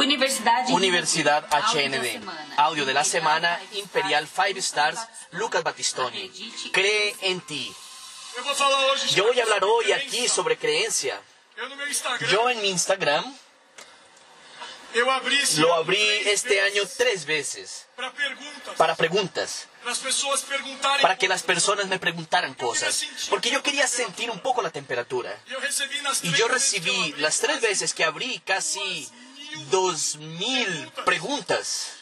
Universidad, Universidad HND. Audio de la semana, Imperial Five Stars, Lucas Battistoni. Cree en ti. Yo voy a hablar hoy aquí sobre creencia. Yo en mi Instagram lo abrí este año tres veces para preguntas, para que las personas me preguntaran cosas, porque yo quería sentir un poco la temperatura. Y yo recibí las tres veces que abrí casi dos mil preguntas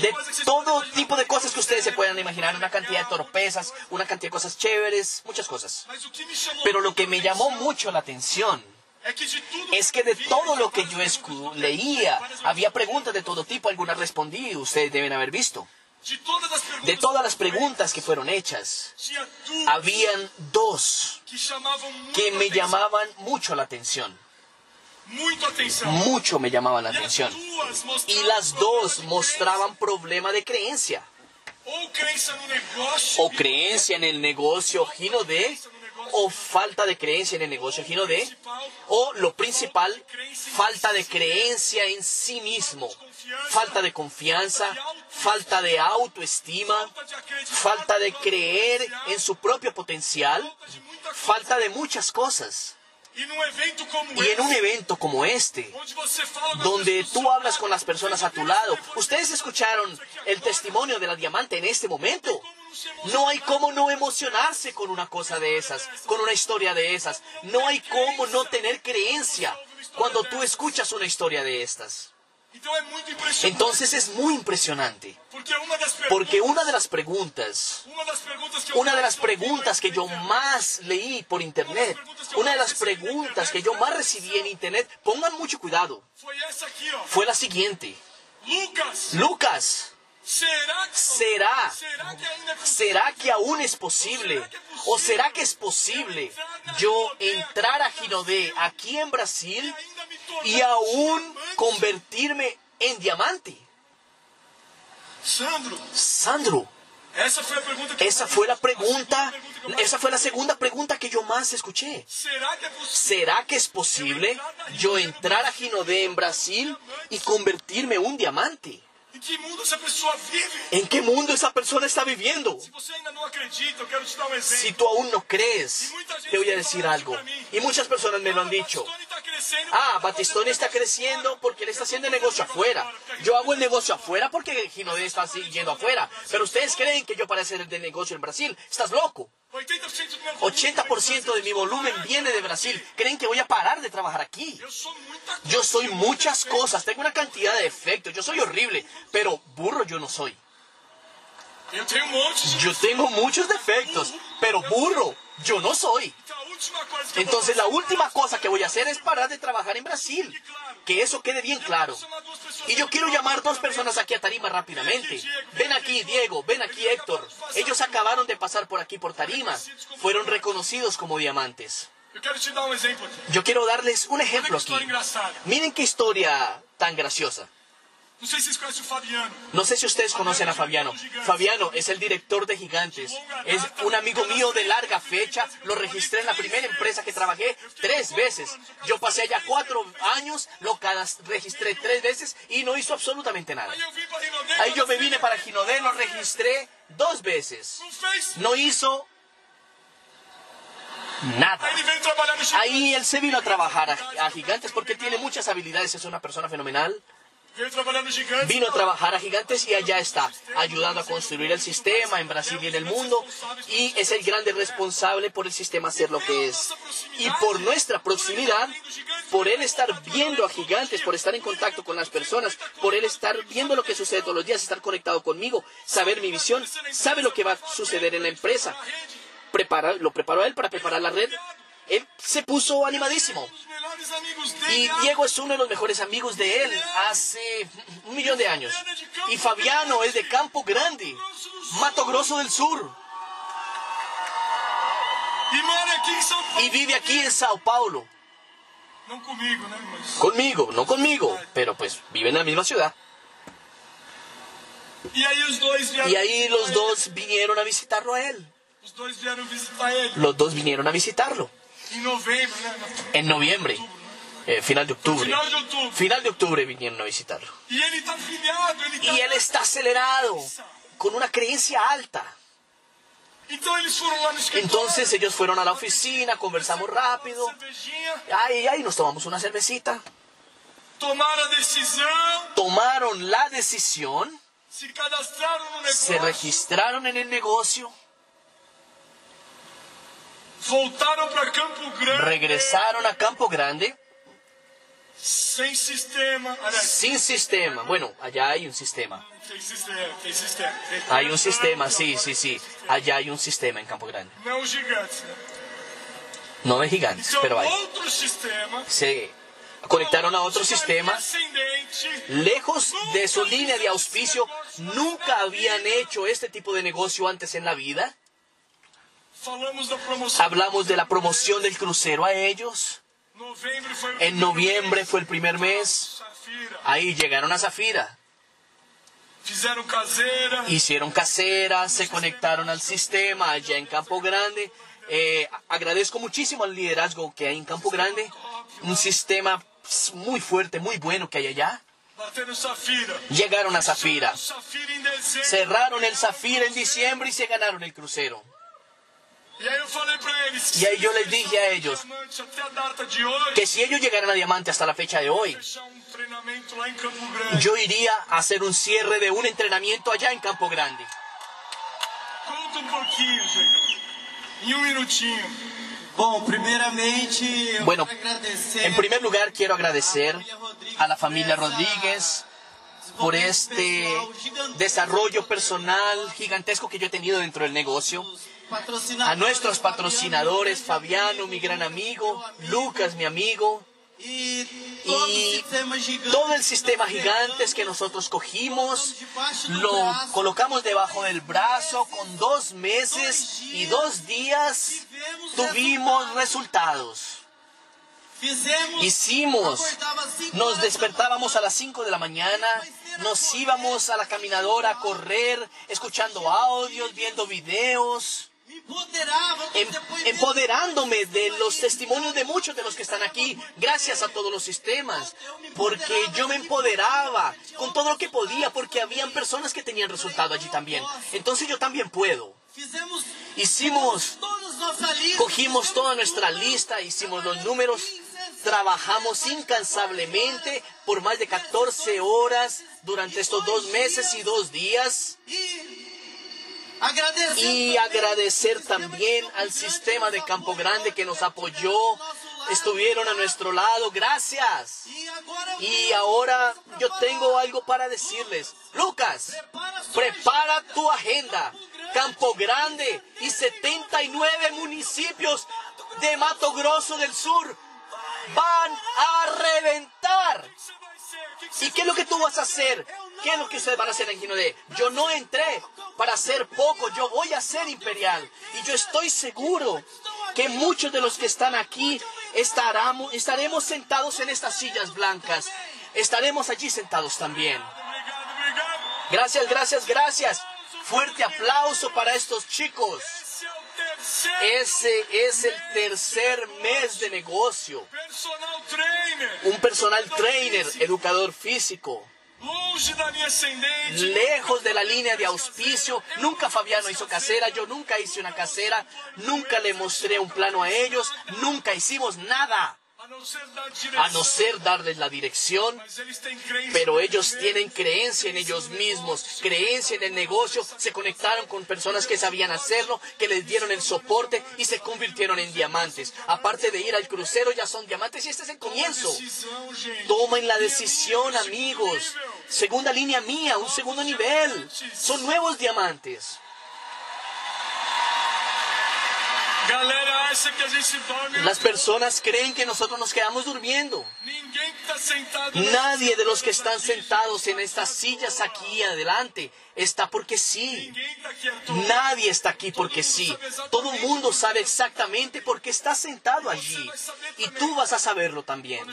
de todo tipo de cosas que ustedes se puedan imaginar, una cantidad de torpezas, una cantidad de cosas chéveres, muchas cosas. Pero lo que me llamó mucho la atención es que de todo lo que yo leía, había preguntas de todo tipo, algunas respondí, ustedes deben haber visto. De todas las preguntas que fueron hechas, habían dos que me llamaban mucho la atención. Mucho me llamaban la atención. Y las dos de mostraban problema de creencia. O creencia en el negocio Gino D, o falta de creencia en el negocio Gino D, o lo principal, falta de creencia en sí mismo, falta de confianza, falta de autoestima, falta de de creer en su propio potencial, de falta de muchas cosas. Y en un esse, evento como este, donde tú hablas con las personas a tu lado, ustedes escucharon el testimonio de la diamante en este momento. No hay cómo no emocionarse con una cosa de esas, con una historia de esas. No hay cómo no tener creencia cuando tú escuchas una historia de estas. Entonces es muy impresionante, porque una de las preguntas, una de las preguntas que yo más leí por internet, una de las preguntas que yo más recibí en internet, pongan mucho cuidado, fue la siguiente. Lucas, será que ¿será, será que aún es posible? ¿O será que es posible yo entrar a Ginodé aquí en Brasil y aún convertirme en diamante? Sandro, Sandro, que esa fue la pregunta, esa fue la segunda pregunta que yo más escuché. ¿Será que es posible yo entrar a Ginodé en Brasil y convertirme en un diamante? Em que mundo essa pessoa vive? ¿En qué mundo esa persona está viviendo? Se você ainda não acredita, eu quero te dar um Si tú aún no crees, te voy a decir algo. Y muchas personas me lo han dicho. Tá crescendo, Ah, Batistoni está creciendo porque él está haciendo el negocio afuera. Yo hago el negocio afuera porque Ginodé está yendo afuera. Pero ustedes creen que yo para hacer el de negocio en Brasil. Estás loco. 80% do meu volume 80% de mi volumen viene de Brasil. ¿Creen que voy a parar de trabajar aquí? Yo soy muchas cosas, tengo una cantidad de defectos, yo soy horrible, pero burro yo no soy. Yo tengo muchos defectos, pero burro yo no soy. Entonces la última cosa que voy a hacer es parar de trabajar en Brasil. Que eso quede bien claro. Y yo quiero llamar dos personas aquí a tarima rápidamente. Ven aquí, Diego, ven aquí, Héctor. Ellos acabaron de pasar por aquí por tarima. Fueron reconocidos como diamantes. Yo quiero darles un ejemplo aquí. Miren qué historia tan graciosa. No sé si ustedes conocen a Fabiano. Fabiano es el director de Gigantes. Es un amigo mío de larga fecha. Lo registré en la primera empresa que trabajé tres veces. Yo pasé allá cuatro años, lo registré tres veces y no hizo absolutamente nada. Ahí yo me vine para Ginodé, lo registré dos veces. No hizo nada. Ahí él se vino a trabajar a, a Gigantes porque tiene muchas habilidades, es una persona fenomenal. Vino a trabajar a Gigantes y allá está, ayudando a construir el sistema en Brasil y en el mundo. Y es el grande responsable por el sistema ser lo que es. Y por nuestra proximidad, por él estar viendo a Gigantes, por estar en contacto con las personas, por él estar viendo lo que sucede todos los días, estar conectado conmigo, saber mi visión, sabe lo que va a suceder en la empresa. Prepara, lo preparó él para preparar la red. Él se puso animadísimo. Y. Diego es uno de los mejores amigos de él hace un millón de años. Y Fabiano es de Campo Grande, Mato Grosso del Sur. Y vive aquí en Sao Paulo. Conmigo, no conmigo, pero pues vive en la misma ciudad. Y ahí los dos vinieron a visitarlo a él. Los dos vinieron a visitarlo? En noviembre. eh, final de octubre. Final de octubre vinieron a visitarlo. Y él está acelerado, con una creencia alta. Entonces ellos fueron a la oficina, conversamos rápido. Ay, ay, nos tomamos una cervecita. Tomaron la decisión, se registraron en el negocio, voltaram para Campo Grande. Regresaron a Campo Grande Sem sistema. Sin sistema. Bueno, allá hay un sistema. tem sistema, tem sistema. Tem- Hay un sistema, sí, sí, sí. Allá hay un sistema en Campo Grande. No gigantes, Então, pero hay. Se conectaron a otro sistema. Lejos de su línea de auspicio, nunca habían hecho este tipo de negocio antes en la vida. Hablamos de la promoción del crucero a ellos. En noviembre fue el primer mes. Ahí llegaron a Zafira. Hicieron caseras, se conectaron al sistema allá en Campo Grande. Eh, agradezco muchísimo al liderazgo que hay en Campo Grande. Un sistema muy fuerte, muy bueno que hay allá. Llegaron a Zafira. Cerraron el Zafira en diciembre y se ganaron el crucero. E aí eu lhes dije a ellos. Que si ellos llegaran a Diamante hasta la fecha de hoy, yo iría a hacer un cierre de un entrenamiento allá en Campo Grande. Um. Em um Bueno, En primer lugar, quiero agradecer a la familia Rodríguez por este desarrollo personal gigantesco que yo he tenido dentro del negocio. A nuestros patrocinadores, Fabiano, mi gran amigo, Lucas, mi amigo, y todo el sistema gigantes que nosotros cogimos, lo colocamos debajo del brazo con dos meses y dos días tuvimos resultados. Hicimos, nos despertábamos a las 5 de la mañana, nos íbamos a la caminadora a correr, escuchando audios, viendo videos, em- empoderándome de los testimonios de muchos de los que están aquí, gracias a todos los sistemas, porque yo me empoderaba con todo lo que podía, porque habían personas que tenían resultado allí también. Entonces yo también puedo. Hicimos, cogimos toda nuestra lista, hicimos los números, trabajamos incansablemente por más de 14 horas durante estos dos meses y dos días. Y agradecer también al sistema de Campo Grande que nos apoyó, estuvieron a nuestro lado. Gracias. Y ahora yo tengo algo para decirles. Lucas, prepara tu agenda. Campo Grande y 79 municipios de Mato Grosso del Sur van a reventar. ¿Y qué es lo que tú vas a hacer? ¿Qué es lo que ustedes van a hacer en de? Yo no entré para ser poco, yo voy a ser imperial. Y yo estoy seguro que muchos de los que están aquí estaremos, sentados en estas sillas blancas. Estaremos allí sentados también. Gracias, gracias, gracias. Fuerte aplauso para estos chicos. Ese es el tercer mes de negocio. Un personal trainer, educador físico. Lejos de la línea de auspicio. Nunca Fabiano hizo casera, yo nunca hice una casera, nunca le mostré un plano a ellos, nunca hicimos nada, A no ser darles la dirección. Pero ellos tienen creencia en ellos mismos, creencia en el negocio, se conectaron con personas que sabían hacerlo, que les dieron el soporte y se convirtieron en diamantes. Aparte de ir al crucero, ya son diamantes y este es el comienzo. Tomen la decisión, amigos. Segunda línea mía, un segundo nivel. Son nuevos diamantes. Galera acha que a gente dorme. Las personas creen que nosotros nos quedamos durmiendo. Nadie de los que están sentados en estas sillas aquí adelante está porque sí. Nadie está aquí porque sí. Todo el mundo sabe exactamente por qué está sentado allí. Y tú vas a saberlo también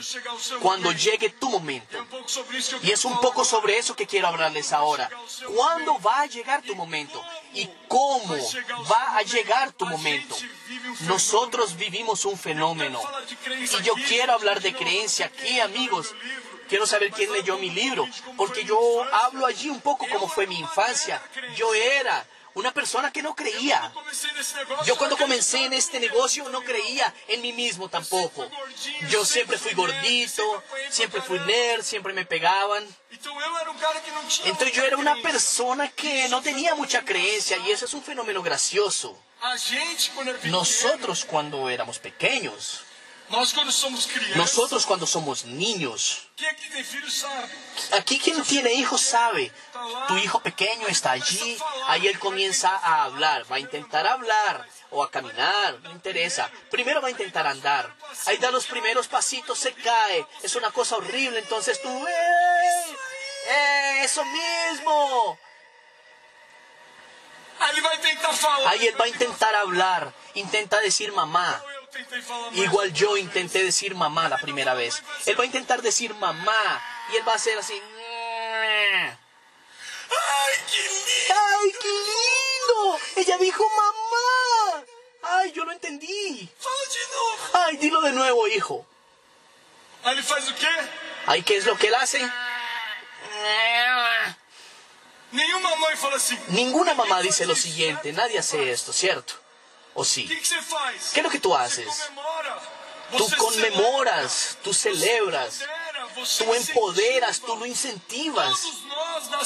cuando llegue tu momento. um Y es un poco sobre eso que quiero hablarles ahora. ¿Cuándo va a llegar tu momento? ¿Y cómo va a llegar tu momento? Nosotros vivimos un fenómeno. Y yo quiero hablar de creencia aquí, amigos. Quiero saber quién leyó mi libro, porque yo hablo allí un poco como fue mi infancia. Yo era una persona que no creía. Yo cuando comencé en este negocio no creía en mí mismo tampoco. Yo siempre fui gordito, siempre fui nerd, siempre me pegaban. Entonces yo era una persona que no tenía mucha creencia y eso es un fenómeno gracioso. Nosotros cuando éramos pequeños, nosotros cuando somos niños, aquí quien tiene hijos sabe, tu hijo pequeño está allí, ahí él comienza a hablar, va a intentar hablar o a caminar, no interesa. Primero va a intentar andar, ahí da los primeros pasitos, se cae, es una cosa horrible, entonces tú, ¡eh! ¡Eh! ¡Eso mismo! Ahí él va a intentar hablar, intenta decir mamá. Igual yo intenté decir mamá la primera vez. Él va a intentar decir mamá y él va a hacer así. Ai, que lindo! ¡Ay, qué lindo! Ella dijo mamá. ¡Ay, yo lo entendí! ¡Ay, dilo de nuevo, hijo! ¿Ay, qué es lo que él hace? Ninguna mamá dice lo siguiente. Nadie hace esto, ¿cierto? ¿O sí? ¿Qué es lo que tú haces? Tú conmemoras, tú celebras, tú empoderas, tú lo incentivas.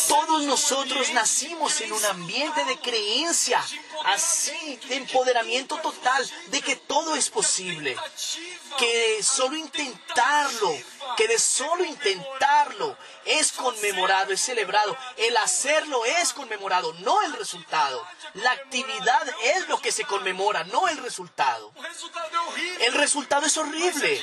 Todos nosotros nacimos en un ambiente de creencia, así, de empoderamiento total, de que todo es posible. Que solo intentarlo, que de solo intentarlo es conmemorado, es celebrado. El hacerlo es conmemorado, no el resultado. La actividad es lo que se conmemora, no el resultado. El resultado es horrible.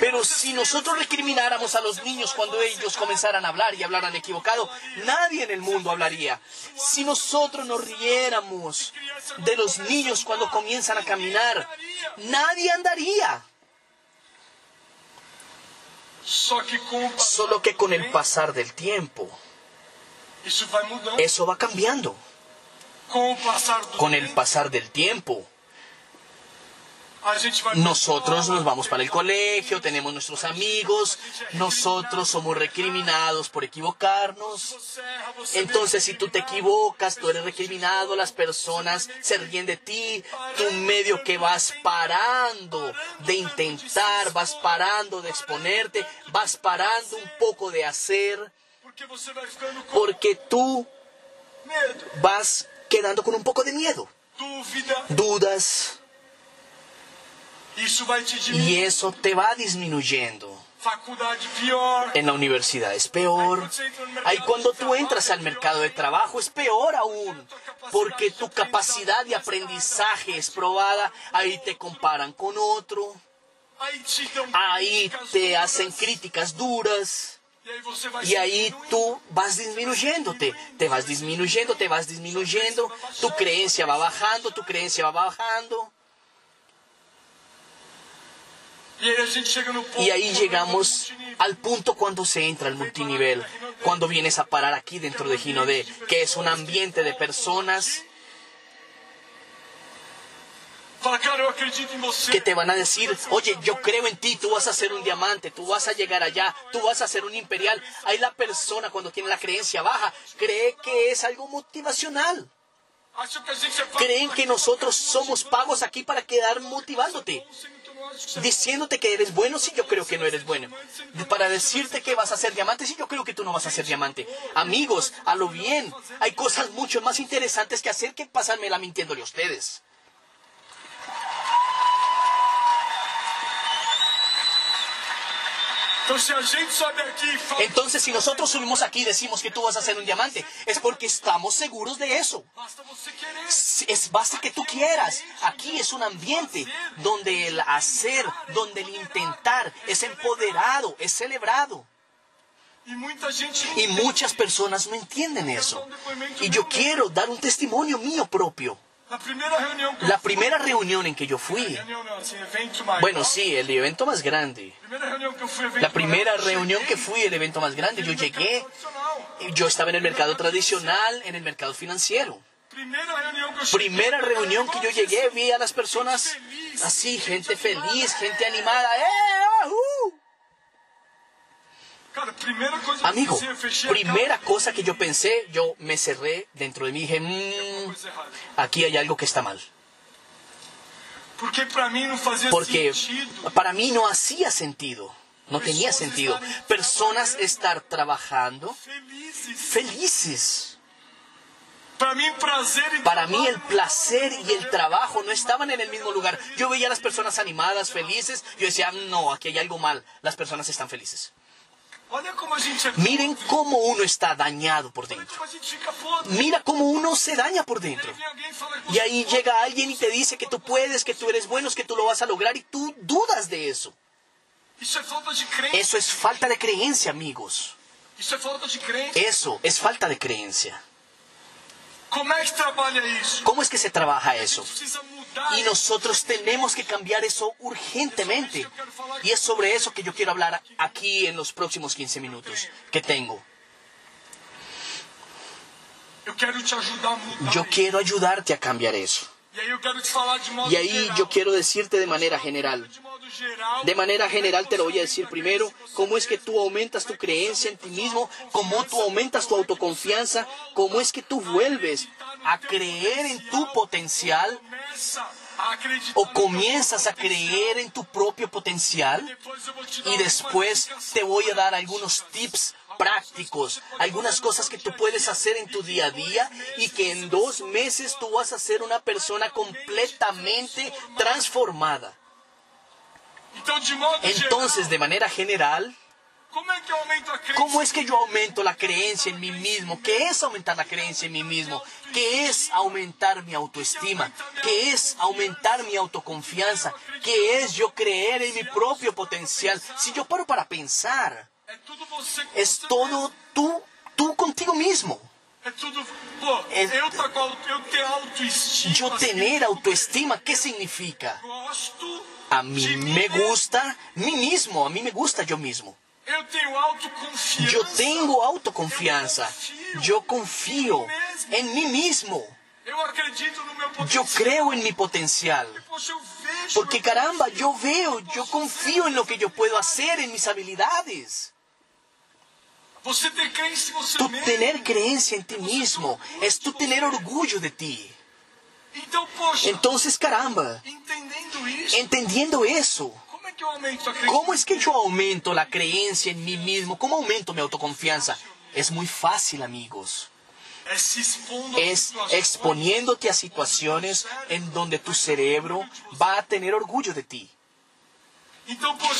Pero si nosotros recrimináramos a los niños cuando ellos comenzaran a hablar y hablaran equivocado, nadie en el mundo hablaría. Si nosotros nos riéramos de los niños cuando comienzan a caminar, nadie andaría. Só que com o passar Solo que con el pasar del tiempo, eso va cambiando. Con el pasar del tiempo, a gente vai pra nosotros nos vamos para el colegio, tenemos nuestros amigos, nosotros somos recriminados por equivocarnos. Entonces, si tú te equivocas, tú eres recriminado, las personas se ríen de ti, tú medio que vas parando de intentar, vas parando de exponerte, vas parando un poco de hacer, Porque tú vas quedando con un poco de miedo, dudas, Isso vai te diminuir. Y eso te va disminuyendo. En la universidad es peor. Ahí cuando tú entras al mercado de trabajo es peor aún. Porque tu capacidad de aprendizaje es probada. Ahí te comparan con otro. Ahí te hacen críticas duras. Y ahí tú vas disminuyéndote. Te vas disminuyendo, te vas disminuyendo. Tu creencia va bajando, tu creencia va bajando. E aí a gente chega no ponto Y ahí llegamos al punto cuando se entra al multinivel, cuando vienes a parar aquí dentro de Ginodé, que es un ambiente de personas que te van a decir, oye, yo creo en ti, tú vas a ser un diamante, tú vas a llegar allá, tú vas a ser un imperial. Ahí la persona cuando tiene la creencia baja cree que es algo motivacional. Creen que nosotros somos pagos aquí para quedar motivándote. Diciéndote que eres bueno si yo creo que no eres bueno. Para decirte que vas a ser diamante si yo creo que tú no vas a ser diamante. Amigos, a lo bien. Hay cosas mucho más interesantes que hacer que pasármela mintiéndole a ustedes. Entonces, si nosotros subimos aquí y decimos que tú vas a ser un diamante, es porque estamos seguros de eso. Es basta que tú quieras. Aquí es un ambiente donde el hacer, donde el intentar es empoderado, es celebrado. Y muchas personas no entienden eso. Y yo quiero dar un testimonio mío propio. Que La fui, primera reunión en que yo fui, bueno, sí, el evento más grande. La primera reunión que fui, el evento más grande, yo llegué, yo estaba en el mercado tradicional, en el mercado financiero. Primera reunión que yo llegué, vi a las personas así, gente feliz, gente animada. ¡Eh! uh! Amigo, primera cosa que yo pensé, yo me cerré dentro de mí y dije, "Tem "Mm, aquí hay algo que está mal. Porque para mí no hacía sentido, no tenía sentido. Personas estar trabajando felices. Para e mí el placer y el trabajo no estaban en el mismo lugar. Yo veía a las personas animadas, felices. Yo decía, no, aquí hay algo mal. Las personas están felices. Miren cómo uno está dañado por dentro. Mira cómo uno se daña por dentro. Y ahí llega alguien y te dice que tú puedes, que tú eres bueno, que tú lo vas a lograr y tú dudas de eso. Eso es falta de creencia, amigos. Eso es falta de creencia. Como é que trabalha isso? ¿Cómo es que se trabaja eso? Y nosotros tenemos que cambiar eso urgentemente. Y es sobre eso que yo quiero hablar aquí en los próximos 15 minutos que tengo. Yo quiero ayudarte a cambiar eso. Y ahí yo quiero decirte de manera general. De manera general te lo voy a decir primero, cómo es que tú aumentas tu creencia en ti mismo, cómo tú aumentas tu autoconfianza, cómo es que tú vuelves a creer en tu potencial o comienzas a creer en tu propio potencial y después te voy a dar algunos tips prácticos, algunas cosas que tú puedes hacer en tu día a día y que en dos meses tú vas a ser una persona completamente transformada. Entonces, de manera general? ¿cómo es que yo aumento la creencia en mí mismo? ¿Qué es aumentar la creencia en mí mismo? ¿Qué es aumentar mi autoestima? ¿Qué es aumentar mi autoconfianza? ¿Qué es yo creer en mi propio potencial? Si yo paro para pensar, es todo tú, tú contigo mismo. Autoestima. Yo tener autoestima, ¿qué significa? A mí me gusta mí mismo, a mí me gusta yo mismo. Yo tengo autoconfianza. Yo confío en mí mismo. Yo creo en mi potencial. Porque caramba, yo veo, yo confío en lo que yo puedo hacer, en mis habilidades. Em Tú mesmo. tener creencia en ti mismo es tú tener orgullo de ti. Entonces, caramba, entendiendo eso? ¿cómo es que yo aumento la creencia en mí mismo? ¿Cómo aumento mi autoconfianza? Es muy fácil, amigos. Es exponiéndote a situaciones en donde tu cerebro va a tener orgullo de ti.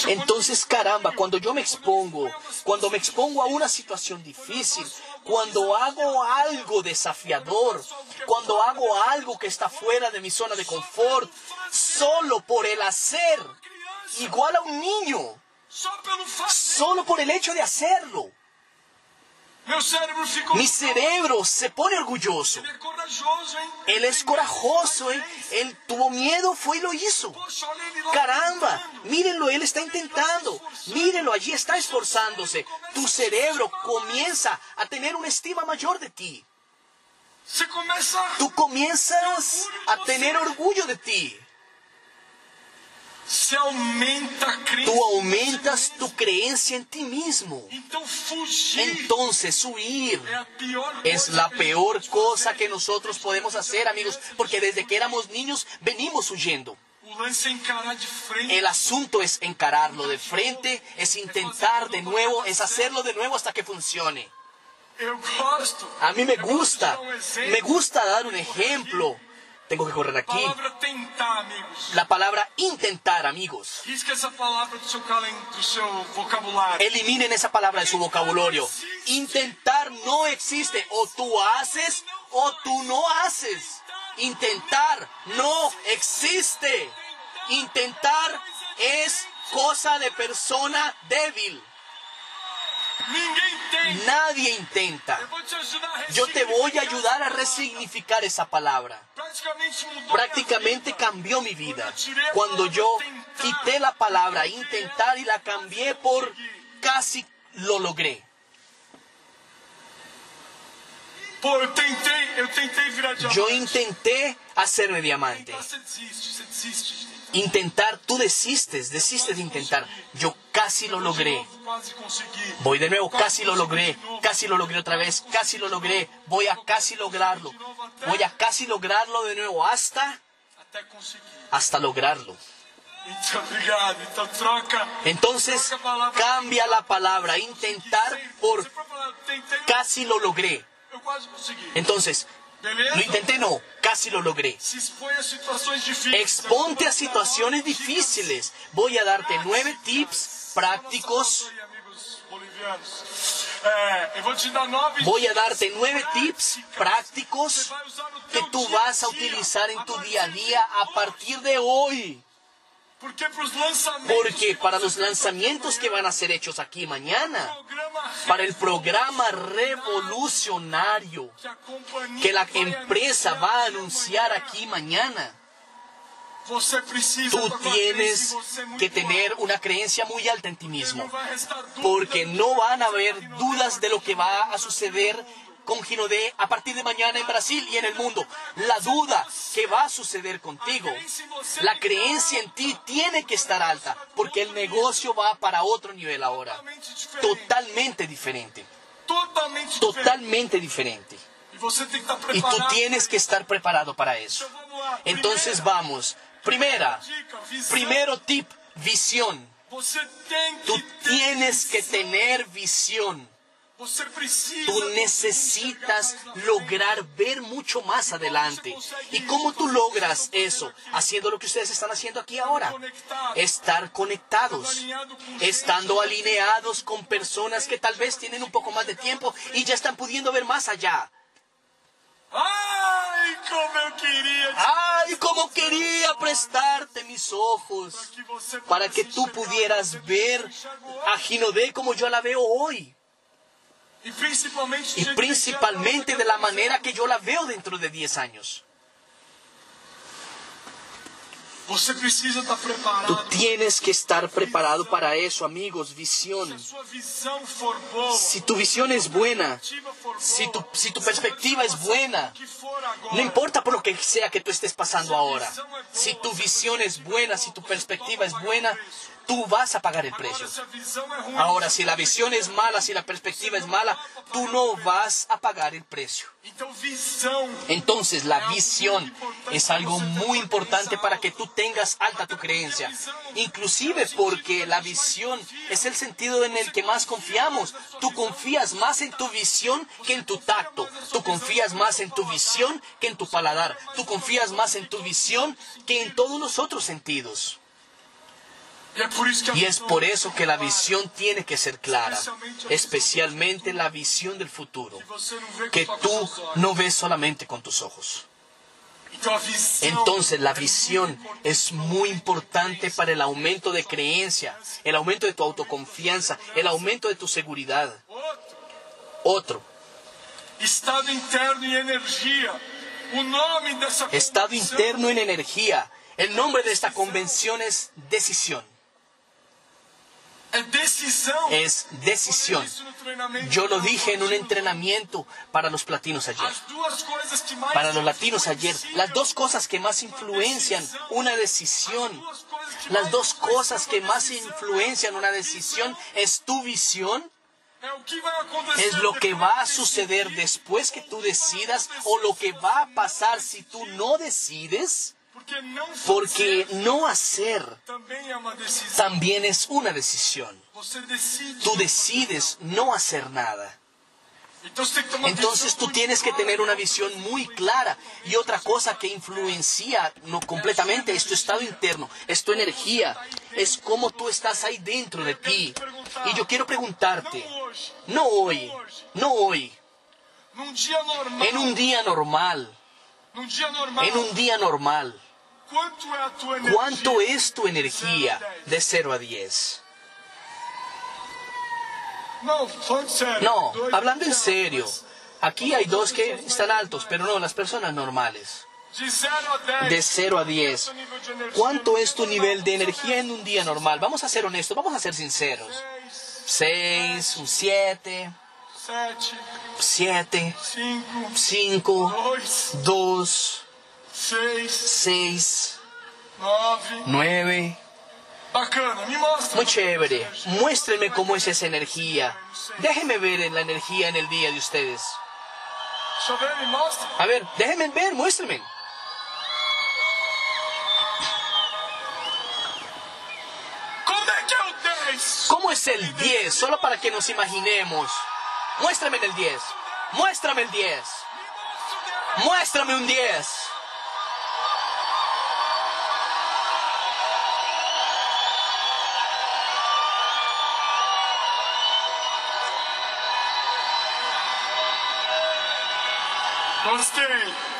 Entonces, caramba, cuando yo me expongo, cuando me expongo a una situación difícil, cuando hago algo desafiador, cuando hago algo que está fuera de mi zona de confort, solo por el hacer, igual a un niño, solo por el hecho de hacerlo, mi cerebro se pone orgulloso. Él es corajoso, ¿eh? Él tuvo miedo, fue y lo hizo. Caramba, mírenlo, él está intentando. Mírenlo, allí está esforzándose. Tu cerebro comienza a tener una estima mayor de ti. Tú comienzas a tener orgullo de ti. Você aumenta a. Tú aumentas tu creencia en ti mismo. Entonces, huir es la peor cosa que nosotros podemos hacer, amigos, porque desde que éramos niños venimos huyendo. El asunto es encararlo de frente, es intentar de nuevo, es hacerlo de nuevo hasta que funcione. A mí me gusta, um exemplo. me gusta dar un ejemplo. Tengo que correr aquí. La palabra intentar, amigos. Eliminen esa palabra de su vocabulario. Intentar no existe. O tú haces o tú no haces. Intentar no existe. Intentar es cosa de persona débil. Nadie intenta. Yo te voy a ayudar a resignificar esa palabra. Prácticamente cambió mi vida. Cuando yo quité la palabra intentar y la cambié por casi lo logré. Yo intenté hacerme diamante. Intentar, tú desistes, desistes de intentar. Yo casi lo logré. Voy de nuevo, casi lo logré, casi lo logré otra vez, casi lo logré, voy a casi lograrlo, voy a casi lograrlo de nuevo hasta, hasta lograrlo. Entonces, cambia la palabra intentar por casi lo logré. Entonces? Lo intenté no, casi lo logré. Exponte a situaciones difíciles. Voy a darte nueve tips prácticos. Nove Voy a darte nueve tips práticas prácticos que tú vas a utilizar en tu día a día a partir de hoy. Porque para los lanzamientos que van a ser hechos aquí mañana, para el programa revolucionario que la empresa va a anunciar aquí mañana, tú tienes que tener una creencia muy alta en ti mismo. Porque no van a haber dudas de lo que va a suceder con Ginodé a partir de mañana en Brasil y en el mundo. La duda que va a suceder contigo, la creencia en ti tiene que estar alta, porque el negocio va para otro nivel ahora. Totalmente diferente. Totalmente diferente. Y tú tienes que estar preparado para eso. Entonces vamos. Primera, primero tip, visión. Tú tienes que tener visión. Tú necesitas lograr ver mucho más adelante. ¿Y cómo tú logras eso? Haciendo lo que ustedes están haciendo aquí ahora. Estar conectados. Estando alineados con personas que tal vez tienen un poco más de tiempo y ya están pudiendo ver más allá. Como eu queria te ¡Ay, cómo quería prestarte mis ojos! Para que tú pudieras ver a Ginodé como yo la veo hoy. Y principalmente de la manera que yo la veo dentro de 10 años. Tú tienes que estar preparado para eso, amigos. Visión. Si tu visión es buena, si tu, si tu perspectiva es buena, no importa por lo que sea que tú estés pasando ahora, si tu visión es buena, si tu perspectiva es buena, tú vas a pagar el precio. Ahora, si la visión es mala, si la perspectiva es mala, tú no vas a pagar el precio. Entonces la visión es algo muy importante para que tú tengas alta tu creencia. Inclusive porque la visión es el sentido en el que más confiamos. Tú confías más en tu visión que en tu tacto. Tú confías más en tu visión que en tu paladar. Tú confías más en tu visión que en todos los otros sentidos. E é por isso que a Y es por eso que la visión tiene que ser clara, especialmente la visión del futuro, que tú no ves solamente con tus ojos. Entonces la visión es muy importante para el aumento de creencia, el aumento de tu autoconfianza, el aumento de tu seguridad. Otro, estado interno e nome dessa estado interno en energía. El nombre de esta convención es decisión. Es decisión. Yo lo dije en un entrenamiento para los platinos ayer. Para los latinos ayer, las dos cosas que más influencian una decisión, las dos cosas que más influencian una decisión es tu visión. Es lo que va a de suceder después que tú decidas o lo que va a pasar si tú no decides, Porque no hacer también es una decisión. Tú decides no hacer nada. Entonces tú tienes que tener una visión muy clara. Y otra cosa que influencia no, completamente es tu estado interno, es tu energía, es cómo tú estás ahí dentro de ti. Y yo quiero preguntarte, no hoy, no hoy, en un día normal. en un día normal, ¿cuánto es tu energía de 0 a 10? Não, falando sério. No, hablando en serio. Aquí hay dos que están altos, pero no, las personas normales. De 0 a 10. De 0 a 10. Seu nível de energia. ¿Cuánto es tu nivel de energía en un día normal? Vamos a ser honestos, vamos a ser sinceros. 6, 6, un 7, 7, 7, 5, 5, 2, 2, 6, 6, 9. 9. Bacana, me mostra. Muy chévere. Muéstrenme cómo es esa energía. Déjenme ver la energía en el día de ustedes. A ver, déjenme ver, muéstrenme. Como é que é o 10? ¿Cómo es el 10? Solo para que nos imaginemos. Muéstrame el 10. Muéstrame el 10. Muéstrame un 10.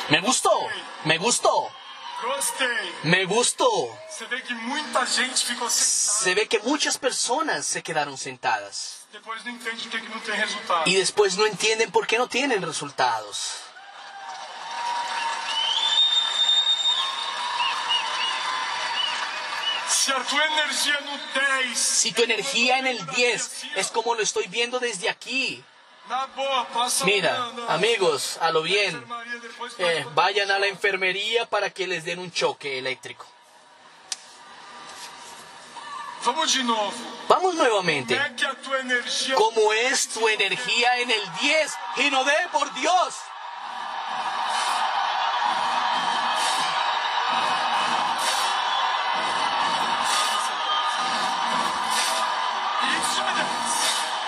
Me gustó. Me gustó. gostei. Me gustó. Você vê que muita gente ficou sentada. Se ve que muchas personas se quedaron sentadas Depois não entende que que não tem resultado. y después no entienden por qué no tienen resultados. Se a tua energia no 10, Si tu energía en el 10 es como lo estoy viendo desde aquí. Mira, amigos, a lo bien, eh, vayan a la enfermería para que les den un choque eléctrico. Vamos nuevamente. ¿Cómo es tu energía en el 10? Y no dé por Dios. Isso é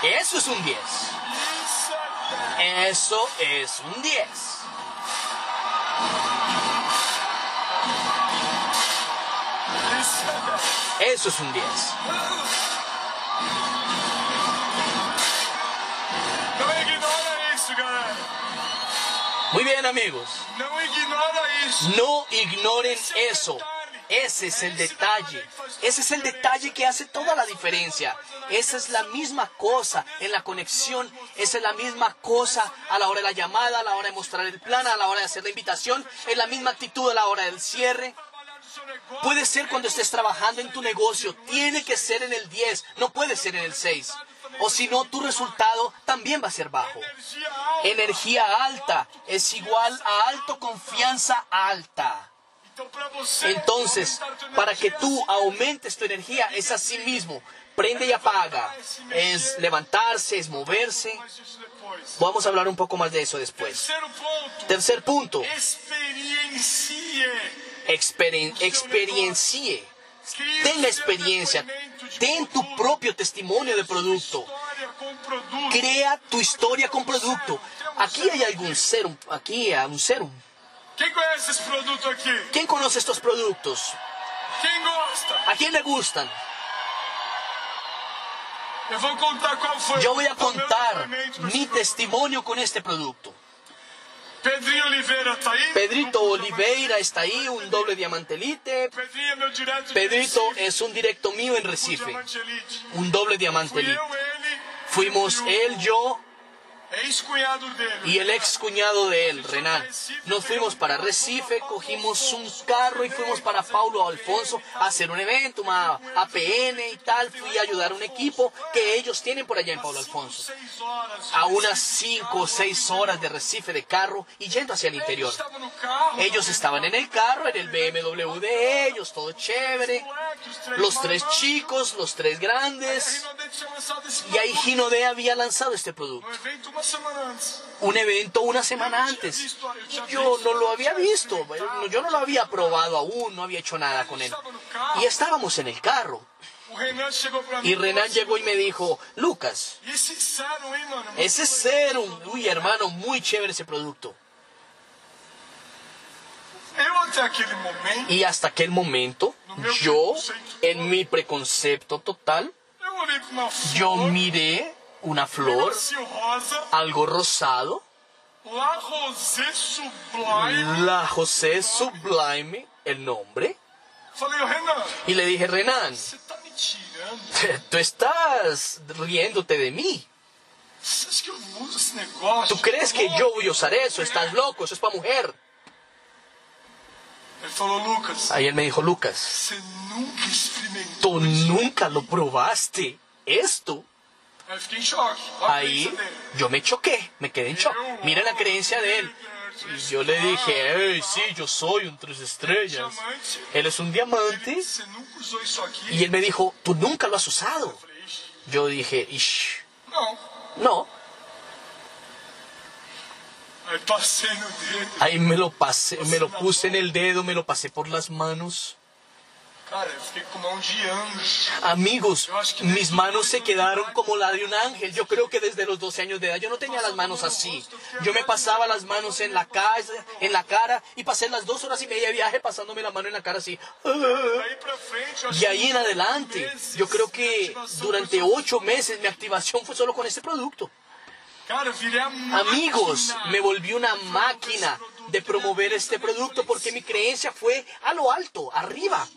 10. Eso es un 10. Isso é 10. Eso es un 10. Isso é 10. Eso es un 10. Não ignora isso, galera. Muy bien, amigos. No ignoren eso. Ese es el detalle. Ese es el detalle que hace toda la diferencia. Esa es la misma cosa en la conexión. Esa es la misma cosa a la hora de la llamada, a la hora de mostrar el plan, a la hora de hacer la invitación. Es la misma actitud a la hora del cierre. Puede ser cuando estés trabajando en tu negocio. Tiene que ser en el 10. No puede ser en el 6. O si no, tu resultado también va a ser bajo. Energía alta es igual a alto confianza alta. Entonces, para que tú aumentes tu energía, es así mismo. Prende y apaga. Es levantarse, es moverse. Vamos a hablar un poco más de eso después. Tercer punto. Experiencie. Experien- experiencia. Crie Tenga experiencia. Ten tu propio testimonio de producto. Crea tu historia con producto. Aquí hay algún serum. Aquí hay un serum. Quem conhece esse produto aqui? ¿Quién conoce estos productos? Quem gosta? ¿A quién le gustan? Yo voy a contar mi testimonio con este producto. Pedrito Oliveira está ahí, un doble diamante elite. Pedrinho é meu direto de Pedrito es un directo mío en Recife, un doble diamante Fui elite. eu, ele, Fuimos él, yo. Y el ex cuñado de él, Renan. Nos fuimos para Recife, cogimos un carro y fuimos para Paulo Alfonso a hacer un evento, una APN y tal. Fui a ayudar a un equipo que ellos tienen por allá en Paulo Alfonso. A unas 5 o 6 horas de Recife de carro y yendo hacia el interior. Ellos estaban en el carro, en el BMW de ellos, todo chévere. Los tres chicos, los tres grandes. Y ahí Ginodé había lanzado este producto. Un evento una semana antes. Y yo no lo había visto. Yo no lo había probado aún, no había hecho nada con él. Y estábamos en el carro. Y Renan llegó y me dijo, Lucas, ese es serum. Uy, hermano, muy chévere ese producto. Y hasta aquel momento, yo, en mi preconcepto total, yo miré una flor, algo rosado, La José Sublime, el nombre, y le dije, Renan, tú estás riéndote de mí. ¿Tú crees que yo voy a usar eso? Estás loco, eso es para mujer. Ahí él me dijo, Lucas, tú nunca lo probaste. Esto. Ahí yo me choqué, me quedé en shock. Mira la creencia de él. Y yo le dije, hey, sí, yo soy un tres estrellas. Él es un diamante. Y él me dijo, tú nunca lo has usado. Eu falei, "Ixi, Yo dije, Ish, no. Ahí me lo pasé, me lo puse en el dedo, me lo pasé por las manos. Cara, eu fiquei com mão de anjo. Amigos, mis manos se quedaron como la de un ángel. Yo creo que desde los 12 años de edad yo no tenía las manos así. Yo me pasaba las manos en la casa, en la cara y pasé las dos horas y media de viaje pasándome la mano en la cara así. Y ahí en adelante, yo creo que durante ocho meses mi activación fue solo con este producto. Amigos, me volví una máquina de promover este producto porque mi creencia fue a lo alto, arriba.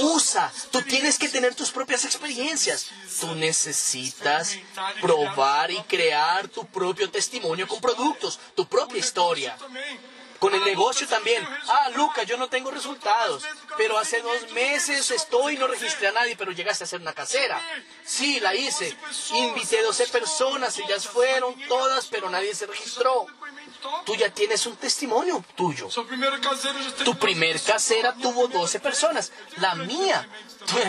Usa, tú tienes que tener tus propias experiencias. Tú necesitas probar y crear tu propio testimonio con productos, tu propia historia. Con el negocio también. Ah, Luca, yo no tengo resultados, pero hace dos meses estoy y no registré a nadie, pero llegaste a hacer una casera. Sí, la hice. Invité 12 personas, ellas fueron todas, pero nadie se registró. Tú ya tienes un testimonio tuyo. Tu primer casera tuvo 12 personas. La mía,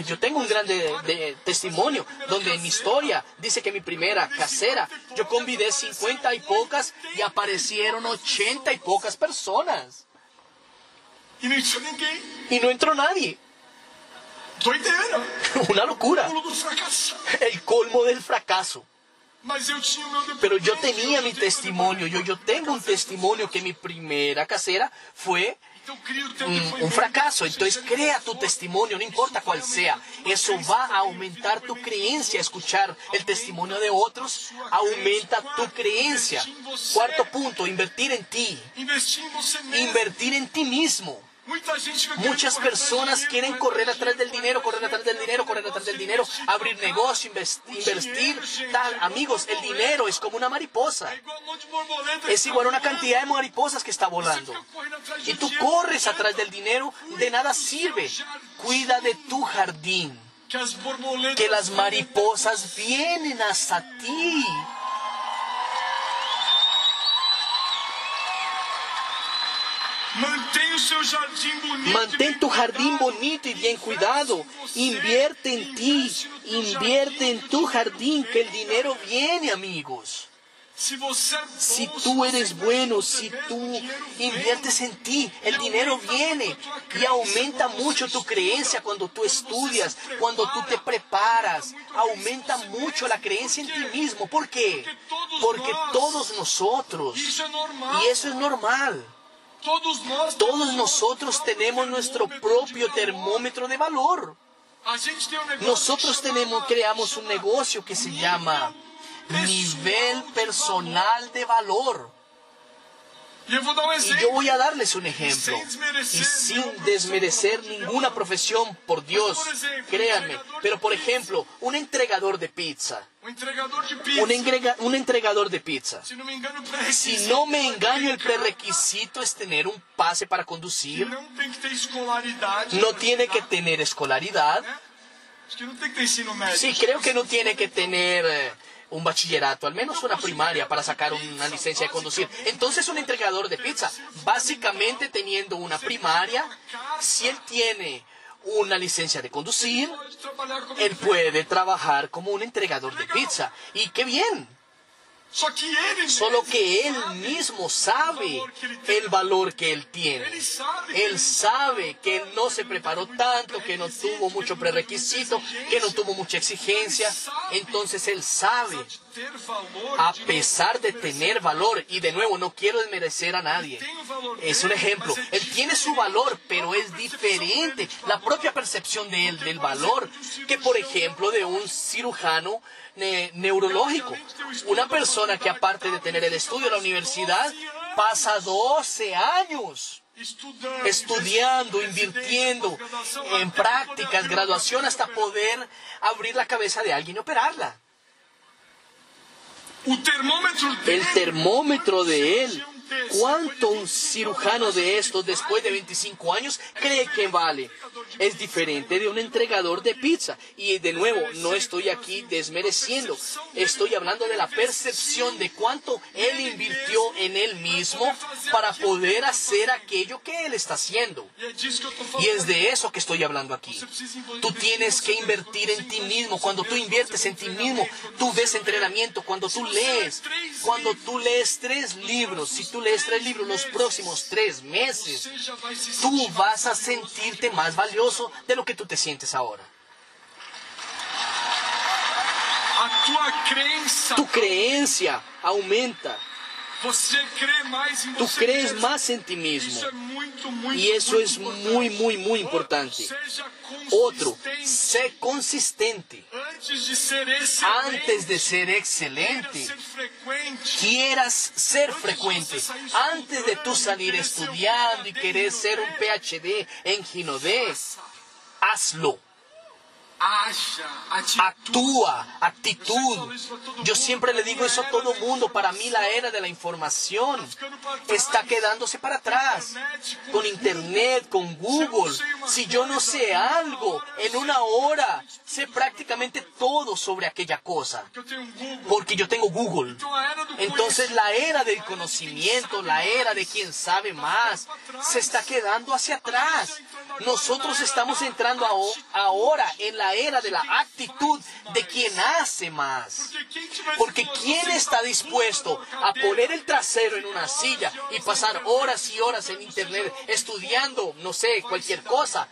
yo tengo un gran de- de testimonio donde en mi historia dice que mi primera casera, yo convidé 50 y pocas y aparecieron 80 y pocas personas. Y no entró nadie. Una locura. El colmo del fracaso. Pero yo tenía mi testimonio. Yo, yo tengo un testimonio que mi primera casera fue un, depoimento. un fracaso. Entonces crea tu testimonio, no importa cuál sea. Eso va a aumentar tu creencia. Escuchar el testimonio de otros aumenta tu creencia. Cuarto punto, invertir en ti. Invertir en ti mismo. Muchas personas quieren correr atrás del dinero, correr atrás del dinero, correr atrás del dinero, abrir negocio, invertir, tal. Amigos, el dinero es como una mariposa. Es igual a una cantidad de mariposas que está volando. Y tú corres atrás del dinero, de nada sirve. Cuida de tu jardín, que las mariposas vienen hasta ti. Mantén tu jardín bonito y bien cuidado. Invierte en ti, invierte en tu jardín, que el dinero viene, amigos. Si tú eres bueno, si tú inviertes en ti, el dinero viene y aumenta mucho tu creencia cuando tú estudias, cuando tú te preparas, aumenta mucho la creencia en ti mismo. ¿Por qué? Porque todos nosotros, y eso es normal, Todos nosotros tenemos nuestro propio termómetro de valor. Nosotros tenemos, creamos un negocio que se llama nivel personal de valor. Y yo voy a darles un ejemplo. Y sin desmerecer ninguna profesión, por Dios, créanme. Pero por ejemplo, un entregador de pizza. Un, entrega- un entregador de pizza. Si no me engaño, el prerequisito es tener un pase para conducir. No tiene que tener escolaridad. Médio. Sí, creo que no tiene que tener eh, un bachillerato, al menos una primaria para sacar una licencia de conducir. Entonces un entregador de pizza, básicamente teniendo una primaria, si él tiene una licencia de conducir, él puede trabajar como un entregador de pizza. Y qué bien, solo que él mismo sabe el valor que él tiene. Él sabe que él no se preparó tanto, que no tuvo mucho prerequisito, que no tuvo mucha exigencia. Entonces él sabe, a pesar de tener valor, y de nuevo no quiero desmerecer a nadie. Es un ejemplo. Él tiene su valor, pero es diferente la propia percepción de él del valor que, por ejemplo, de un cirujano ne- neurológico. Una persona que aparte de tener el estudio de la universidad, pasa 12 años estudiando, invirtiendo en prácticas, graduación, hasta poder abrir la cabeza de alguien y operarla. El termómetro de él. ¿Cuánto un cirujano de estos después de 25 años cree que vale? Es diferente de un entregador de pizza. Y de nuevo, no estoy aquí desmereciendo. Estoy hablando de la percepción de cuánto él invirtió en él mismo para poder hacer aquello que él está haciendo. Y es de eso que estoy hablando aquí. Tú tienes que invertir en ti mismo. Cuando tú inviertes en ti mismo, tú ves entrenamiento. Cuando tú lees, cuando tú lees tres libros, si tú lees tres libros los próximos tres meses, tú vas a sentirte más valioso de lo que tú te sientes ahora. Tu creencia aumenta. Tú você crees más en ti mismo. Y eso es muy, muy, muy importante. Otro, sé consistente. Antes de ser excelente. Quieras ser frecuente. Antes de tú salir estudiando y querer ser un PhD en Ginodé, hazlo. Actúa, actitud. Yo siempre le digo eso a todo mundo. Para mí la era de la información está quedándose para atrás. Con internet, con Google. Si yo no sé algo, en una hora sé prácticamente todo sobre aquella cosa. Porque yo tengo Google. Entonces la era del conocimiento, la era de quien sabe más, se está quedando hacia atrás. Nosotros estamos entrando aho- ahora en la era de la actitud de quien hace más. Porque ¿quién está dispuesto a poner el trasero en una silla y pasar horas y horas en internet estudiando, no sé, cualquier cosa?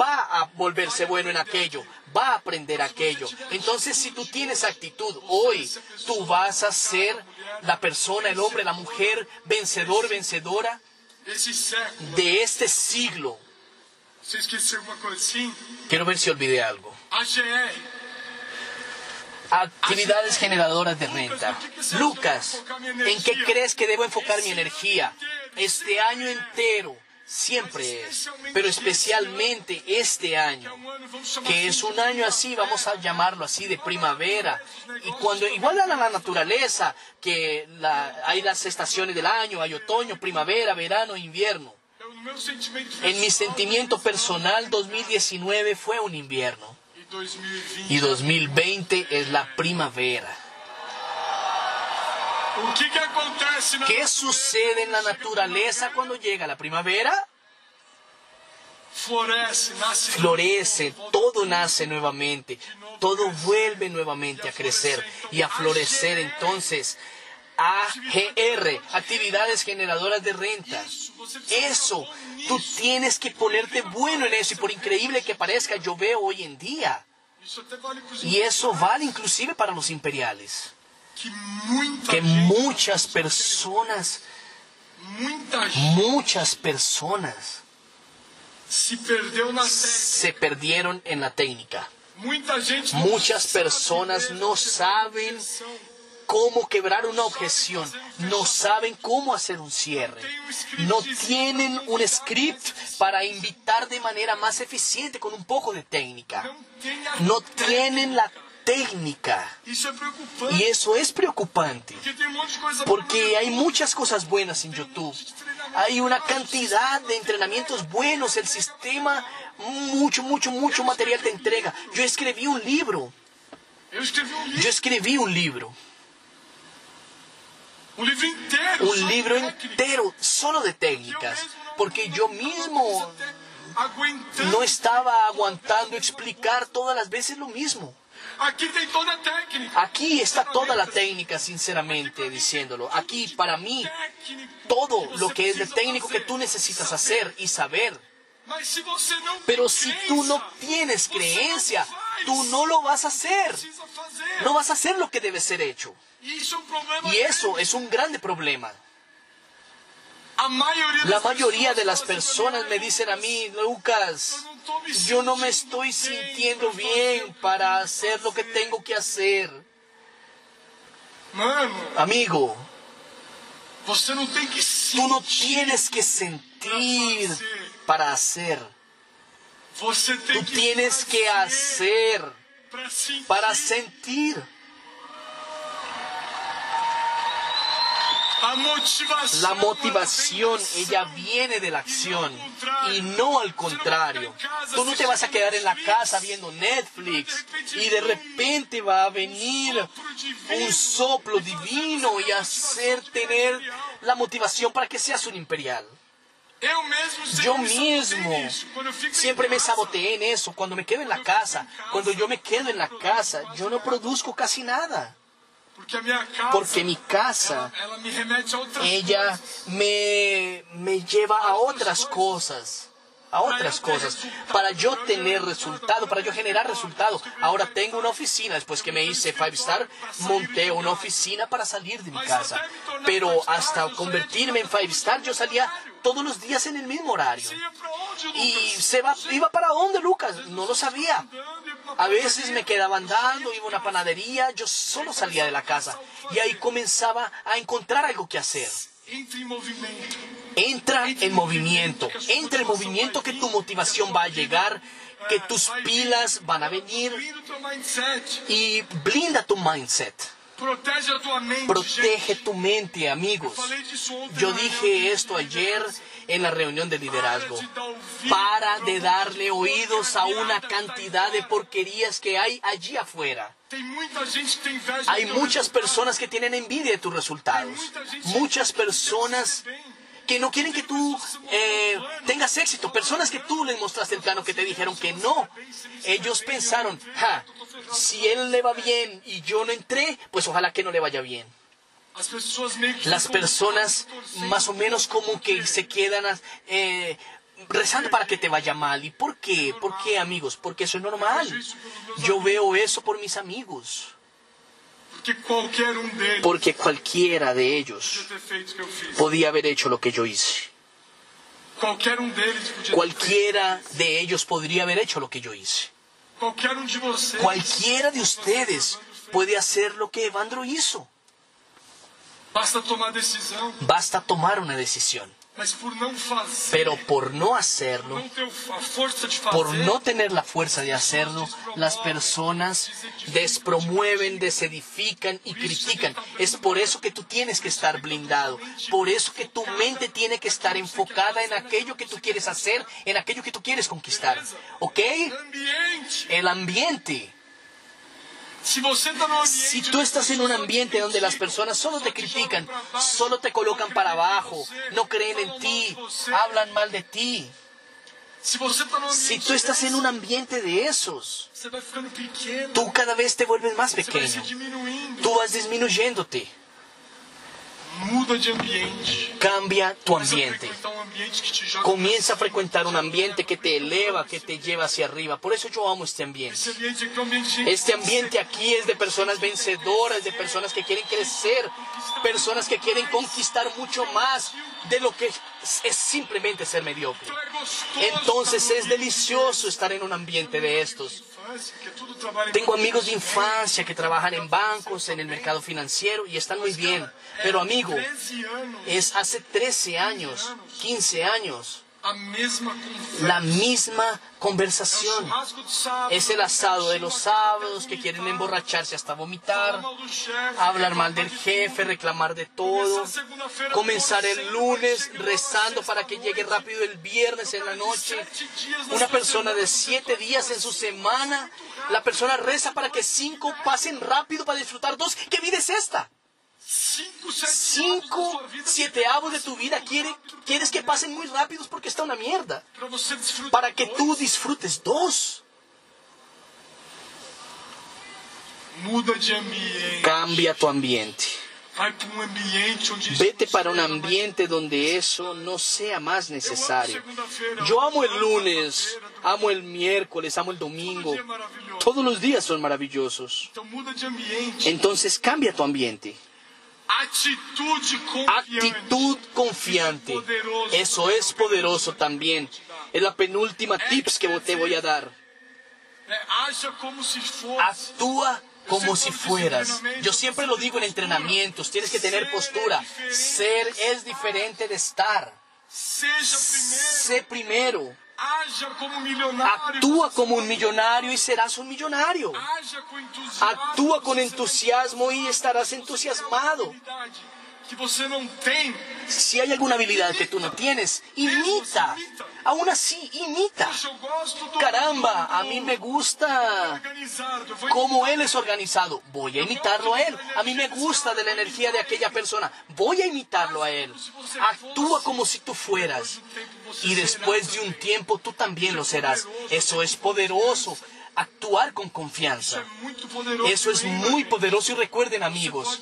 Va a volverse bueno en aquello, va a aprender aquello. Entonces, si tú tienes actitud hoy, tú vas a ser la persona, el hombre, la mujer, vencedor, vencedora de este siglo. Quiero ver si olvidé algo. Actividades generadoras de renta. Lucas, ¿en qué crees que debo enfocar mi energía? Este año entero, siempre es, pero especialmente este año, que es un año así, vamos a llamarlo así, de primavera. Y cuando, igual a la naturaleza, que la- hay las estaciones del año, hay otoño, primavera, verano, invierno. En mi sentimiento personal, 2019 fue un invierno. 2020. Y 2020 es la primavera. ¿Qué sucede en la naturaleza cuando llega la primavera? Florece, todo nace nuevamente, todo vuelve nuevamente a crecer y a florecer. Entonces, AGR, actividades generadoras de renta. Eso, tú tienes que ponerte bueno en eso y por increíble que parezca, yo veo hoy en día. Y eso vale inclusive para los imperiales. que muchas personas, muchas personas se perdieron en la técnica. Muchas personas no saben. Cómo quebrar una objeción, no saben cómo hacer un cierre, no tienen un script para invitar de manera más eficiente con un poco de técnica, no tienen la técnica y eso es preocupante. Porque hay muchas cosas buenas en YouTube. Hay una cantidad de entrenamientos buenos. El sistema, mucho, mucho, mucho material te entrega. Yo escribí un libro. Yo escribí un libro. Un libro entero solo de técnicas. Porque yo mismo no estaba aguantando explicar todas las veces lo mismo. Aquí está toda la técnica, sinceramente diciéndolo. Aquí, para mí, todo lo que es de técnico que tú necesitas hacer y saber. Pero si tú no tienes creencia, tú no lo vas a hacer. No vas a hacer lo que debe ser hecho. Problema Y eso es un grande problema. La mayoría de las personas me dicen a mí, Lucas, yo no me estoy sintiendo bien para hacer lo que tengo que hacer. Amigo, tú no tienes que sentir para hacer. Tú tienes que hacer para sentir. La motivación, ella viene de la acción y no al contrario. Tú no te vas a quedar en la casa viendo Netflix y de repente va a venir un soplo divino y hacer tener la motivación para que seas un imperial. Yo mismo em siempre me saboteé en eso. Cuando me quedo en la casa, cuando yo me quedo en la casa, yo no produzco casi nada. Porque mi casa, ella me, me lleva a otras cosas. A otras cosas. Para yo tener resultado, para yo generar resultado. Ahora tengo una oficina. Después que me hice Five Star, monté una oficina para salir de mi casa. Pero hasta convertirme en Five Star, yo salía todos los días en el mismo horario. ¿Y se va, iba para dónde, Lucas? No lo sabía. A veces me quedaba andando, iba a una panadería, yo solo salía de la casa. Y ahí comenzaba a encontrar algo que hacer. Entra en movimiento, entra en movimiento que tu motivación va a llegar, que tus pilas van a venir y blinda tu mindset. Protege a tua mente, Protege gente. tu mente, amigos. Yo dije esto ayer en la reunión de liderazgo. Para de darle oídos a una cantidad de porquerías que hay allí afuera. Hay muchas personas que tienen envidia de tus resultados. Muchas personas que no quieren que tú eh, tengas éxito. Personas que tú les mostraste el plano que te dijeron que no. Ellos pensaron, ja, si él le va bien y yo no entré, pues ojalá que no le vaya bien. Las personas más o menos como que se quedan eh, rezando para que te vaya mal. ¿Y por qué? ¿Por qué, amigos? Porque eso es normal. Yo veo eso por mis amigos. Porque cualquiera de ellos podía haber hecho lo que yo hice. Cualquiera de ellos podría haber hecho lo que yo hice. Cualquiera de ustedes puede hacer lo que Evandro hizo. Basta tomar una decisión. Pero por no hacerlo, por no tener la fuerza de hacerlo, las personas despromueven, desedifican y critican. Es por eso que tú tienes que estar blindado. Por eso que tu mente tiene que estar enfocada en aquello que tú quieres hacer, en aquello que tú quieres conquistar. ¿Ok? El ambiente. Se você tá no ambiente, Si tú estás en un ambiente donde las personas solo te critican, solo te colocan para abajo, no creen en ti, hablan mal de ti, si tú estás en un ambiente de esos, tú cada vez te vuelves más pequeño, tú vas disminuyéndote, cambia tu ambiente. Comienza a frecuentar un ambiente que te eleva, que te lleva hacia arriba. Por eso yo amo este ambiente. Este ambiente aquí es de personas vencedoras, de personas que quieren crecer, personas que quieren conquistar mucho más de lo que es simplemente ser mediocre. Entonces es delicioso estar en un ambiente de estos. Tengo amigos de infancia que trabajan en bancos, en el mercado financiero y están muy bien. Pero amigo, 13 anos, es hace 13 años, 15 años. La misma conversación. Es el asado de los sábados que quieren emborracharse hasta vomitar, hablar mal del jefe, reclamar de todo, comenzar el lunes rezando para que llegue rápido el viernes en la noche. Una persona de siete días en su semana, la persona reza para que cinco pasen rápido para disfrutar dos. ¿Qué vida es esta? Cinco, vida sieteavos de tu vida quiere- quieres que pasen muy rápidos porque está una mierda. para que tú disfrutes dos. Cambia tu ambiente. Um Vete para un ambiente donde eso no sea más necesario. Yo amo el lunes, amo el miércoles, amo el domingo. Todos los días son maravillosos. Entonces cambia tu ambiente. Actitud confiante. Eso es poderoso también. Es la penúltima tips que te voy a dar. Fosse. Actúa como si fueras. Yo siempre lo digo en entrenamientos, tienes que tener postura. Ser es diferente de estar. Sé primero. Como milionário. Actúa como un pode. millonario y serás un millonario. Com entusiasmo. Actúa con você entusiasmo y estarás entusiasmado. Si hay alguna habilidad que tú no tienes, imita. Aún así, imita. Caramba, a mí me gusta cómo él es organizado. Voy a imitarlo a él. A mí me gusta de la energía de aquella persona. Voy a imitarlo a él. Actúa como si tú fueras. Y después de un tiempo tú también lo serás. Eso es poderoso. Actuar con confianza. Eso es muy poderoso y recuerden amigos,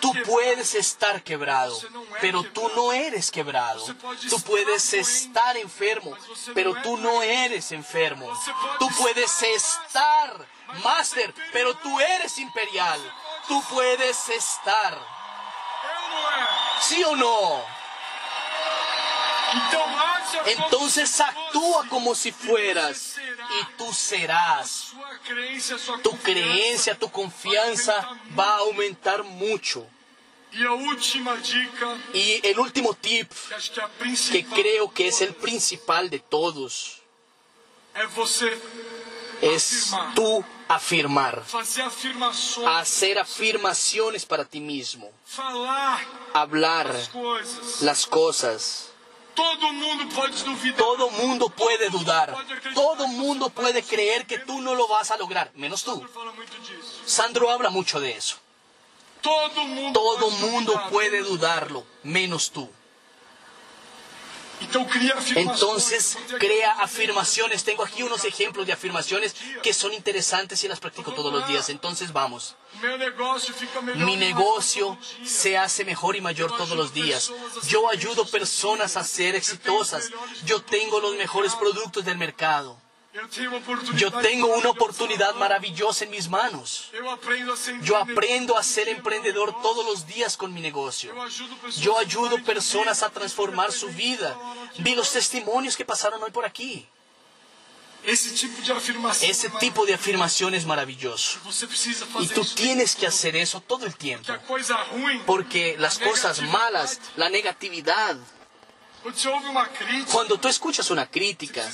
tú puedes estar quebrado, pero tú no eres quebrado. Tú puedes estar enfermo, pero tú no eres enfermo. Tú puedes estar máster, pero tú eres imperial. Tú puedes estar. ¿Sí o no? Entonces actúa como si fueras y tú serás. Tu creencia, tu confianza va a aumentar mucho. A última dica, Y el último tip que creo que es el principal de todos es tú afirmar, hacer afirmaciones para ti mismo, hablar las cosas. Todo mundo pode duvidar. Todo mundo puede dudar, todo mundo puede creer que tú no lo vas a lograr, menos tú. Sandro habla mucho de eso. Todo mundo Todo pode mundo puede dudarlo, menos tú. Entonces crea afirmaciones. Tengo aquí unos ejemplos de afirmaciones que son interesantes y las practico todos los días. Entonces vamos. Mi negocio se hace mejor y mayor todos los días. Yo ayudo personas a ser exitosas. Yo tengo los mejores productos del mercado. Yo tengo una oportunidad maravillosa en mis manos. Yo aprendo a ser emprendedor todos los días con mi negocio. Yo ayudo personas a transformar su vida. Vi los testimonios que pasaron hoy por aquí. Esse tipo de afirmação. Ese tipo de afirmación es maravilloso. Y tú tienes que hacer eso todo el tiempo. Porque las cosas malas, la negatividad, cuando tú escuchas una crítica,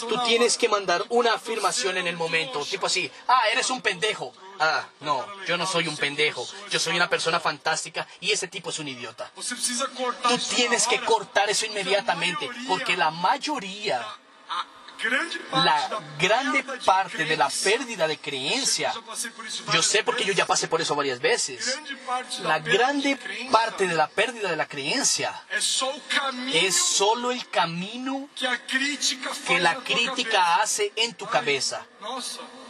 tú tienes que mandar una afirmación en el momento, tipo así, ah, eres un pendejo. Ah, no, yo no soy un pendejo, yo soy una persona fantástica y ese tipo es un idiota. Tú tienes que cortar eso inmediatamente, porque la mayoría, la grande parte de la pérdida de creencia, yo sé porque yo ya pasé por eso varias veces, la grande parte de la pérdida de la creencia es solo el camino que la crítica hace en tu cabeza.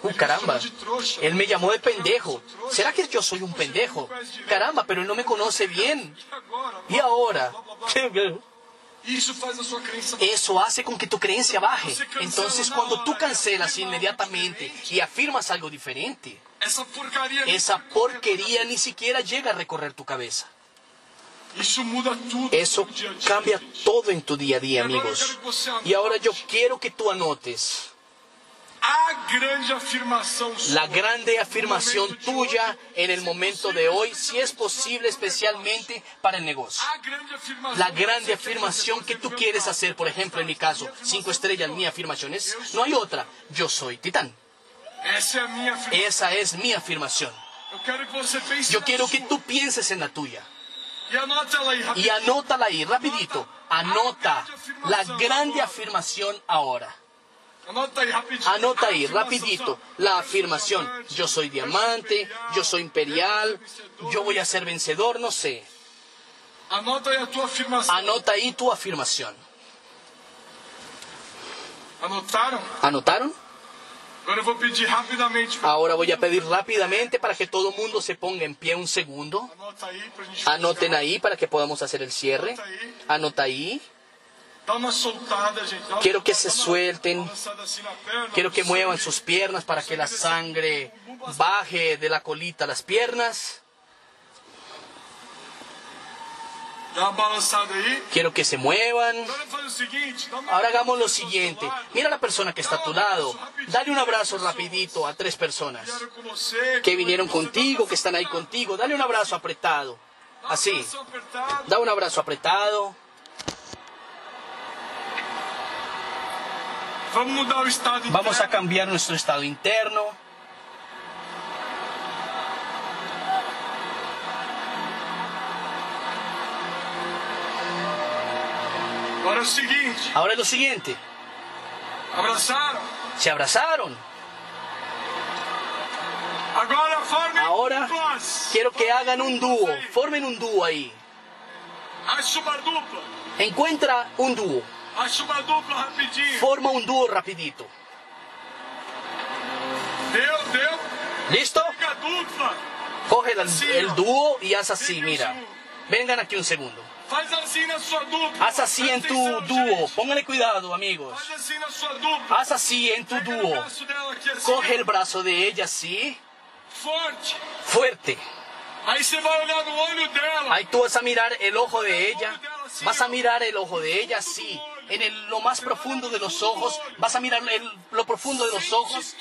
Uh, caramba, él me llamó de pendejo. ¿Será que yo soy un pendejo? Caramba, pero él no me conoce bien. ¿Y ahora? Eso hace con que tu creencia baje. Entonces cuando tú cancelas inmediatamente y afirmas algo diferente, esa porquería ni siquiera llega a recorrer tu cabeza. Eso cambia todo en tu día a día, amigos. Y ahora yo quiero que tú anotes la grande afirmación tuya en el momento de hoy, si es posible, especialmente para el negocio. La grande afirmación que tú quieres hacer, por ejemplo, en mi caso, cinco estrellas, mi afirmación es, no hay otra, yo soy titán. Esa es mi afirmación. Yo quiero que tú pienses en la tuya. Y anótala ahí, rapidito. Anota la grande afirmación ahora. Anota ahí, afirmação rapidito, la afirmación. Yo soy diamante, yo soy imperial, yo voy a ser vencedor, no sé. Anota ahí tu afirmación. ¿Anotaron? Ahora voy a pedir rápidamente para que todo el mundo se ponga en pie un segundo. Anoten ahí para que podamos hacer el cierre. Anota ahí. Quiero que se suelten. Quiero que muevan sus piernas para que la sangre baje de la colita a las piernas. Quiero que se muevan. Ahora hagamos lo siguiente. Mira a la persona que está a tu lado. Dale un abrazo rapidito a tres personas que vinieron contigo, que están ahí contigo. Dale un abrazo apretado. Así. Da un abrazo apretado. Vamos a cambiar nuestro estado interno. Ahora es lo siguiente. Abrazaron. Se abrazaron. Ahora quiero que hagan un dúo. Formen un dúo ahí. Encuentra un dúo. Acha uma dupla rapidinho. forma un dúo rapidito. Deu, deu. ¿Listo? Dupla. Coge el, el dúo y haz así, mira. Vengan aquí un segundo. Faz assim na sua dupla. Haz así en tu dúo. gente. Póngale cuidado, amigos. Faz assim na sua dupla. Haz así en tu dúo. Coge el brazo de ella así, Forte. fuerte. Aí você vai olhar no olho dela. Ahí tú vas a mirar el ojo de ella. Vas a mirar el ojo de ella así. En el- lo más profundo de los ojos. Vas a mirar lo profundo de los ojos.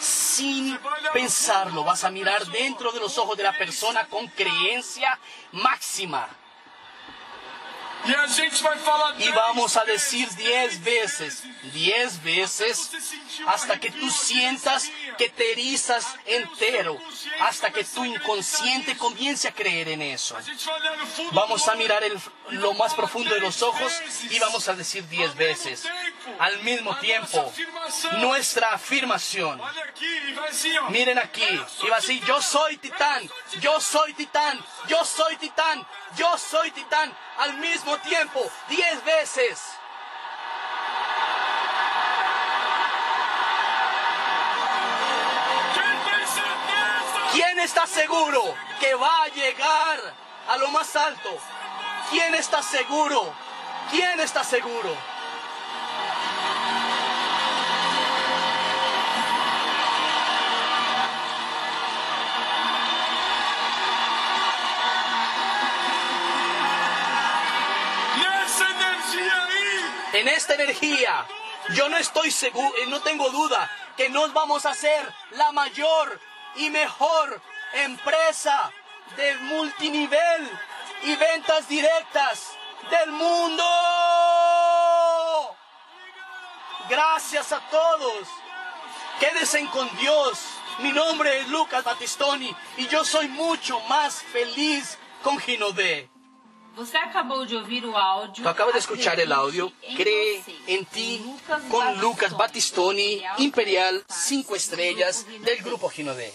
sin pensarlo, vas a mirar dentro de los ojos de la persona con creencia máxima. A gente vai falar Y vamos a decir diez veces, diez veces, hasta que tú sientas que te erizas entero, hasta que tu inconsciente comience a creer en eso. Vamos a mirar el- lo más profundo de los ojos y vamos a decir diez veces, al mismo tiempo, nuestra afirmación. Miren aquí, y va así, yo soy titán, yo soy titán, yo soy titán, yo soy titán, al mismo tiempo, diez veces. ¿Quién está seguro que va a llegar a lo más alto? ¿Quién está seguro? ¿Quién está seguro? En esta energía, yo no estoy seguro, no tengo duda que nos vamos a hacer la mayor y mejor empresa de multinivel y ventas directas del mundo. Gracias a todos. Quédense con Dios. Mi nombre es Lucas Batistoni y yo soy mucho más feliz con Ginodé. Tú acabas de escuchar el audio. Em Cree você, en ti con Lucas Battistoni, Battistoni, Imperial 5 estrellas del Grupo Ginodé.